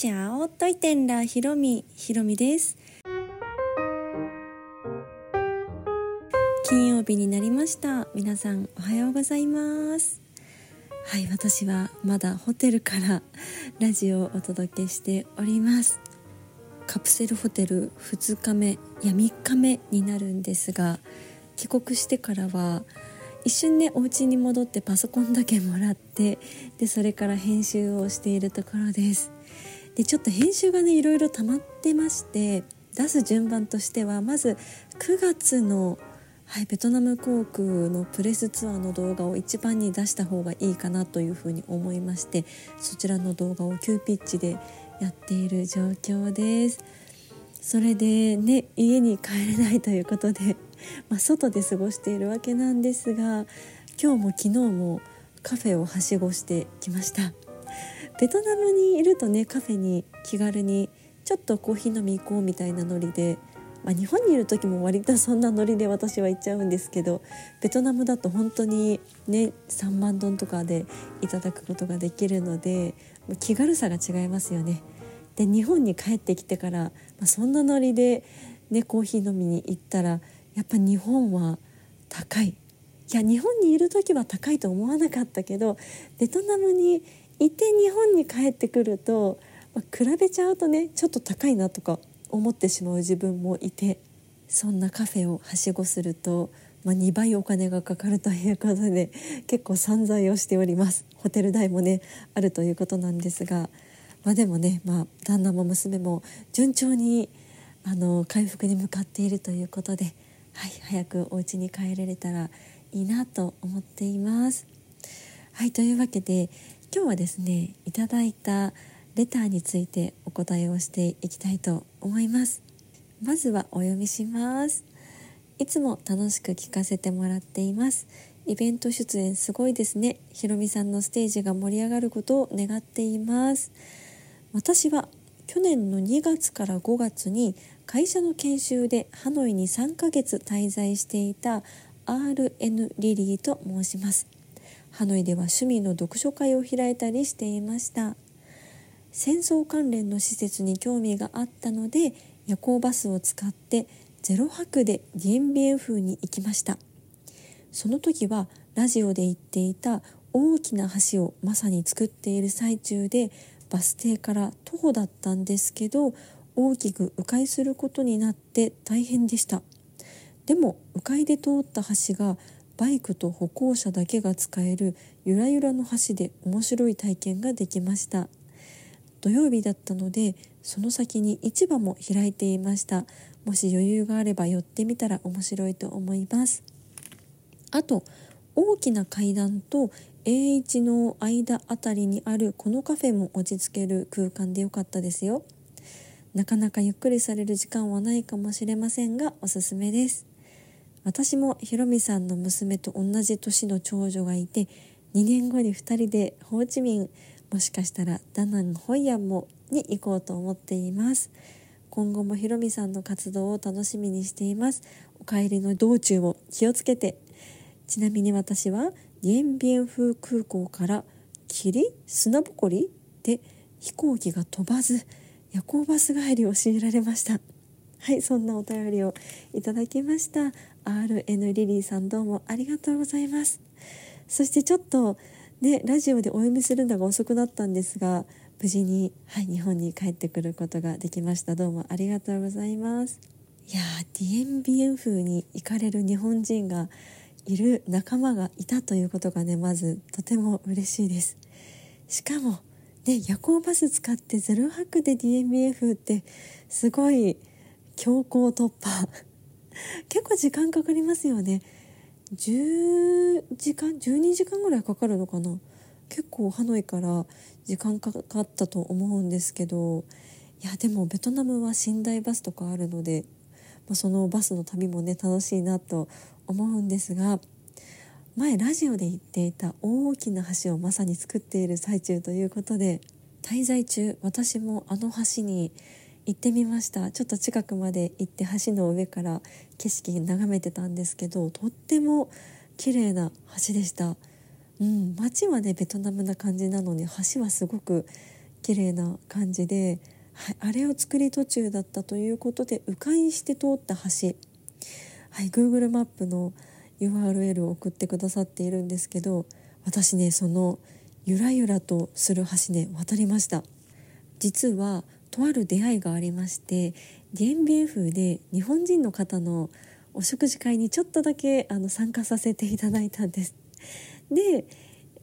チャオトイテンラヒロミヒロミです。金曜日になりました。皆さんおはようございます。はい私はまだホテルからラジオをお届けしております。カプセルホテル2日目や3日目になるんですが帰国してからは一瞬ねお家に戻ってパソコンだけもらってでそれから編集をしているところです。でちょっと編集がねいろいろ溜まってまして出す順番としてはまず9月の、はい、ベトナム航空のプレスツアーの動画を一番に出した方がいいかなというふうに思いましてそちらの動画を急ピッチでやっている状況です。それでね家に帰れないということで まあ、外で過ごしているわけなんですが今日も昨日もカフェをはしごしてきました。ベトナムにいるとねカフェに気軽にちょっとコーヒー飲み行こうみたいなノリで、まあ、日本にいる時も割とそんなノリで私は行っちゃうんですけどベトナムだと本当にね3万ドンとかでいただくことができるので気軽さが違いますよね。で日本に帰ってきてから、まあ、そんなノリで、ね、コーヒー飲みに行ったらやっぱ日本は高いいや日本にいる時は高いと思わなかったけどベトナムにいて日本に帰ってくると、まあ、比べちゃうとねちょっと高いなとか思ってしまう自分もいてそんなカフェをはしごすると、まあ、2倍お金がかかるということで結構散財をしておりますホテル代もねあるということなんですが、まあ、でもね、まあ、旦那も娘も順調にあの回復に向かっているということで。はい、早くお家に帰れれたらいいなと思っています。はいというわけで今日はですねいただいたレターについてお答えをしていきたいと思います。まずはお読みします。いつも楽しく聞かせてもらっています。イベント出演すごいですね。ひろみさんのステージが盛り上がることを願っています。私は去年の2月から5月に会社の研修でハノイに3ヶ月滞在していた RN リリーと申します。ハノイでは趣味の読書会を開いたりしていました。戦争関連の施設に興味があったので夜行バスを使ってゼロ泊でディエンビエン風に行きました。その時はラジオで言っていた大きな橋をまさに作っている最中でバス停から徒歩だったんですけど大きく迂回することになって大変でした。でも迂回で通った橋がバイクと歩行者だけが使えるゆらゆらの橋で面白い体験ができました。土曜日だったのでその先に市場も開いていました。もし余裕があれば寄ってみたら面白いと思います。あと大きな階段と A1 の間あたりにあるこのカフェも落ち着ける空間でよかったですよ。なかなかゆっくりされる時間はないかもしれませんがおすすめです。私もひろみさんの娘と同じ年の長女がいて2年後に2人でホーチミンもしかしたらダナンホイアンもに行こうと思っています。今後もひろみさんの活動を楽しみにしています。お帰りの道中も気をつけて。ちなみに私はディエンビエン風空港から霧砂ぼこりで飛行機が飛ばず夜行バス帰りを強いられました。はいそんなお便りをいただきました。RN リリーさんどうもありがとうございます。そしてちょっとねラジオでお読みするのが遅くなったんですが無事に、はい、日本に帰ってくることができました。どうもありがとうございます。いやーディエンビエン風に行かれる日本人がいる仲間がいたということがねまずとても嬉しいです。しかもね、夜行バス使ってゼロ泊で DMF ってすごい強行突破。結構時間かかりますよね。10時間12時間ぐらいかかるのかな。結構ハノイから時間かかったと思うんですけど。いやでもベトナムは寝台バスとかあるので、まあ、そのバスの旅もね楽しいなと思うんですが前ラジオで言っていた大きな橋をまさに作っている最中ということで滞在中私もあの橋に行ってみました。ちょっと近くまで行って橋の上から景色眺めてたんですけどとっても綺麗な橋でした。うん街はねベトナムな感じなのに橋はすごく綺麗な感じで、はい、あれを作り途中だったということで迂回して通った橋、はい、Google マップの URL を送ってくださっているんですけど私ねそのゆらゆらとする橋ね渡りました。実はとある出会いがありましてディエンビエフで日本人の方のお食事会にちょっとだけあの参加させていただいたんです。で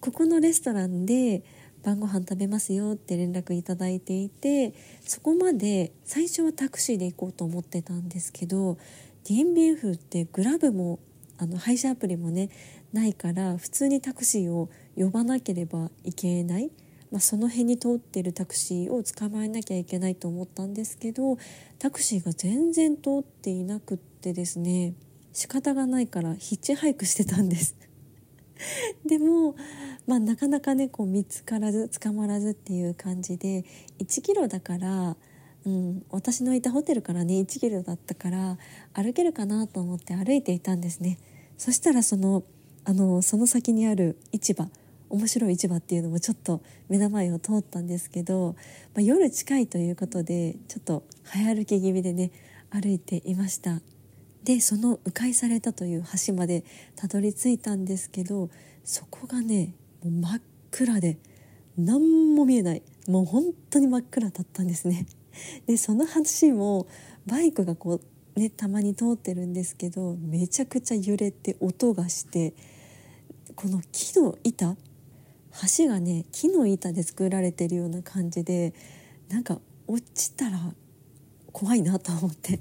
ここのレストランで晩ご飯食べますよって連絡いただいていてそこまで最初はタクシーで行こうと思ってたんですけど DMBF ってグラブもあの配車アプリもねないから普通にタクシーを呼ばなければいけない、まあ、その辺に通ってるタクシーを捕まえなきゃいけないと思ったんですけどタクシーが全然通っていなくってですね仕方がないからヒッチハイクしてたんです。でも、まあ、なかなかねこう見つからず捕まらずっていう感じで1キロだからうん、私のいたホテルからね1キロだったから歩けるかなと思って歩いていたんですね。そしたらそのあのその先にある市場面白い市場っていうのもちょっと目の前を通ったんですけど、まあ、夜近いということでちょっと早歩き気味でね歩いていました。でその迂回されたという橋までたどり着いたんですけどそこがねもう真っ暗で何も見えない。もう本当に真っ暗だったんですね。でその橋もバイクがこうねたまに通ってるんですけどめちゃくちゃ揺れて音がしてこの木の板橋がね木の板で作られてるような感じでなんか落ちたら怖いなと思って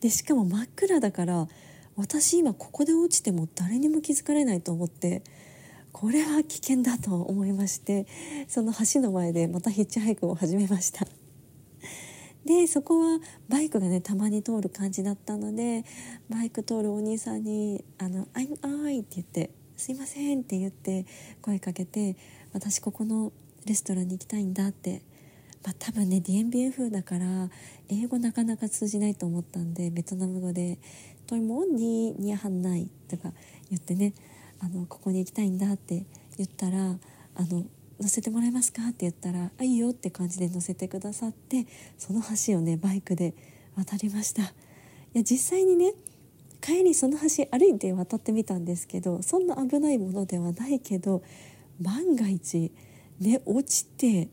でしかも真っ暗だから私今ここで落ちても誰にも気づかれないと思ってこれは危険だと思いましてその橋の前でまたヒッチハイクを始めました。でそこはバイクがねたまに通る感じだったのでバイク通るお兄さんに「あのあいあい」って言って「すいません」って言って声かけて「私ここのレストランに行きたいんだ」って。まあ、多分ね DMBN 風だから英語なかなか通じないと思ったんでベトナム語で「トイモンにニアハンナイ」とか言ってねあのここに行きたいんだって言ったらあの乗せてもらえますか?」って言ったら「あいいよ」って感じで乗せてくださってその橋をねバイクで渡りましたいや実際にね帰りその橋歩いて渡ってみたんですけどそんな危ないものではないけど万が一ね落ちて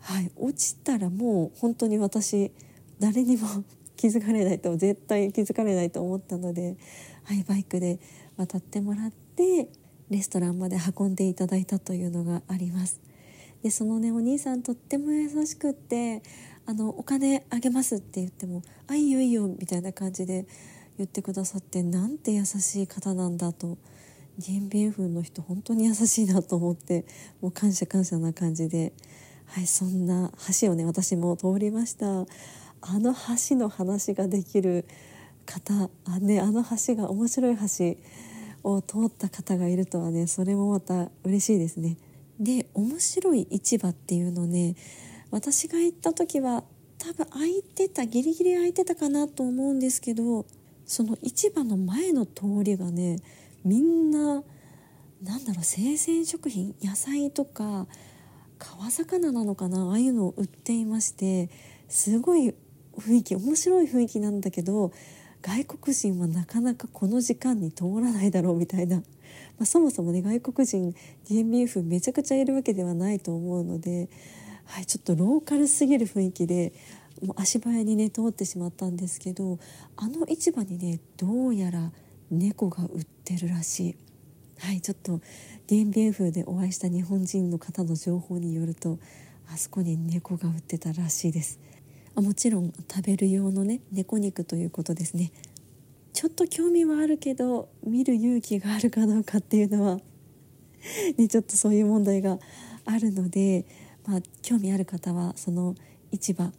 はい落ちたらもう本当に私誰にも気づかれないと絶対気づかれないと思ったので、はい、バイクで渡ってもらってレストランまで運んでいただいたというのがあります。でそのねお兄さんとっても優しくってあのお金あげますって言っても「あいいよいいよ」みたいな感じで言ってくださってなんて優しい方なんだと。ディエンビエフの人本当に優しいなと思ってもう感謝感謝な感じで、はい、そんな橋をね私も通りました。あの橋の話ができる方あ,、ね、あの橋が面白い橋を通った方がいるとはねそれもまた嬉しいですね。で面白い市場っていうのね私が行った時は多分空いてたギリギリ空いてたかなと思うんですけどその市場の前の通りがねみんななんだろう生鮮食品野菜とか川魚なのかなああいうのを売っていましてすごい雰囲気面白い雰囲気なんだけど外国人はなかなかこの時間に通らないだろうみたいな、まあ、そもそもね外国人 DMF めちゃくちゃいるわけではないと思うので、はい、ちょっとローカルすぎる雰囲気でもう足早にね通ってしまったんですけどあの市場にねどうやら猫が売ってるらしい。はい、ちょっと DMBF でお会いした日本人の方の情報によるとあそこに猫が売ってたらしいですあ。もちろん食べる用のね猫肉ということですねちょっと興味はあるけど見る勇気があるかどうかっていうのは ね、ちょっとそういう問題があるので、まあ、興味ある方はその市場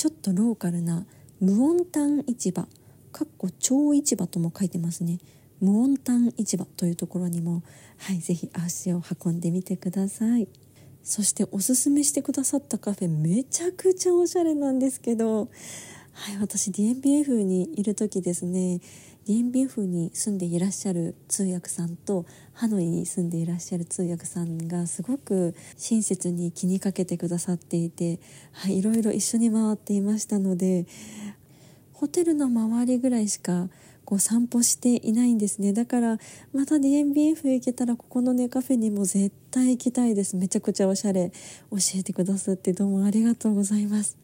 ちょっとローカルな無音炭市場かっこ超市場とも書いてますね無音炭市場というところにも、はい、ぜひ足を運んでみてください。そしておすすめしてくださったカフェめちゃくちゃおしゃれなんですけど、はい、私 DMBF にいる時ですねディエンビンフに住んでいらっしゃる通訳さんとハノイに住んでいらっしゃる通訳さんがすごく親切に気にかけてくださっていて、はい、いろいろ一緒に回っていましたのでホテルの周りぐらいしかこう散歩していないんですね。だからまた DMBF 行けたらここのねカフェにも絶対行きたいです。めちゃくちゃおしゃれ教えてくださってどうもありがとうございます。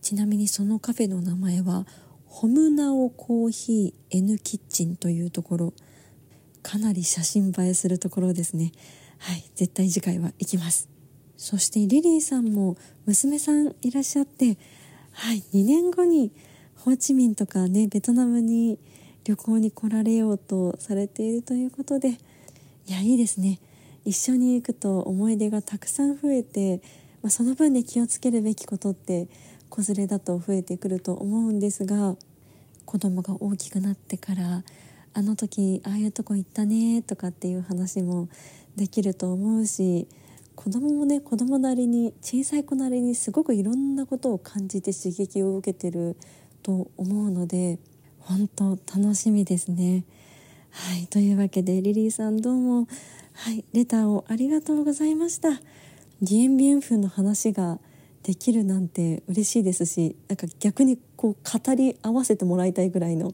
ちなみにそのカフェの名前はホムナオコーヒー N キッチンというところ。かなり写真映えするところですね。はい絶対次回は行きます。そしてリリーさんも娘さんいらっしゃってはい2年後にホーチミンとかねベトナムに旅行に来られようとされているということで。いやいいですね。一緒に行くと思い出がたくさん増えて、まあ、その分で気をつけるべきことって子連れだと増えてくると思うんですが子供が大きくなってからあの時ああいうとこ行ったねとかっていう話もできると思うし子供もね子供なりに小さい子なりにすごくいろんなことを感じて刺激を受けてると思うので本当楽しみですね。はいというわけでリリーさんどうもはいレターをありがとうございました。ディエンビエンフの話ができるなんて嬉しいですしなんか逆にこう語り合わせてもらいたいぐらいの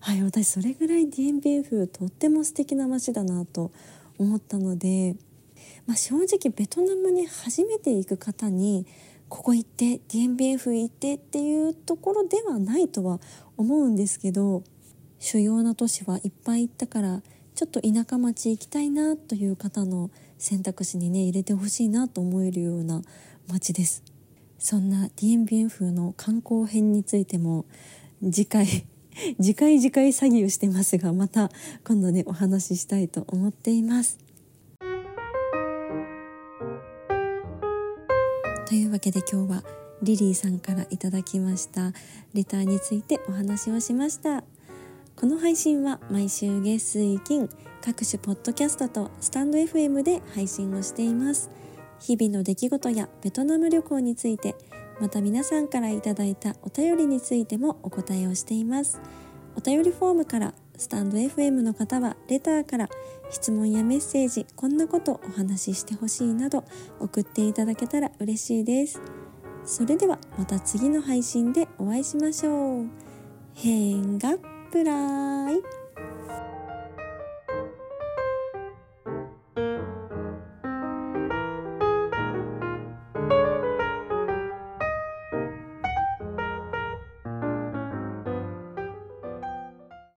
はい私それぐらい DMBF とっても素敵な街だなと思ったので、まあ、正直ベトナムに初めて行く方にここ行って DMBF 行ってっていうところではないとは思うんですけど主要な都市はいっぱい行ったからちょっと田舎町行きたいなという方の選択肢にね入れてほしいなと思えるような街です。そんなディエンビエン風の観光編についても次回次回 次回詐欺をしてますがまた今度ねお話ししたいと思っています。というわけで今日はリリーさんからいただきましたレターについてお話をしました。この配信は毎週月水金各種ポッドキャストとスタンド FM で配信をしています。日々の出来事やベトナム旅行についてまた皆さんからいただいたお便りについてもお答えをしています。お便りフォームからスタンド FM の方はレターから質問やメッセージこんなことお話ししてほしいなど送っていただけたら嬉しいです。それではまた次の配信でお会いしましょう。変がプライ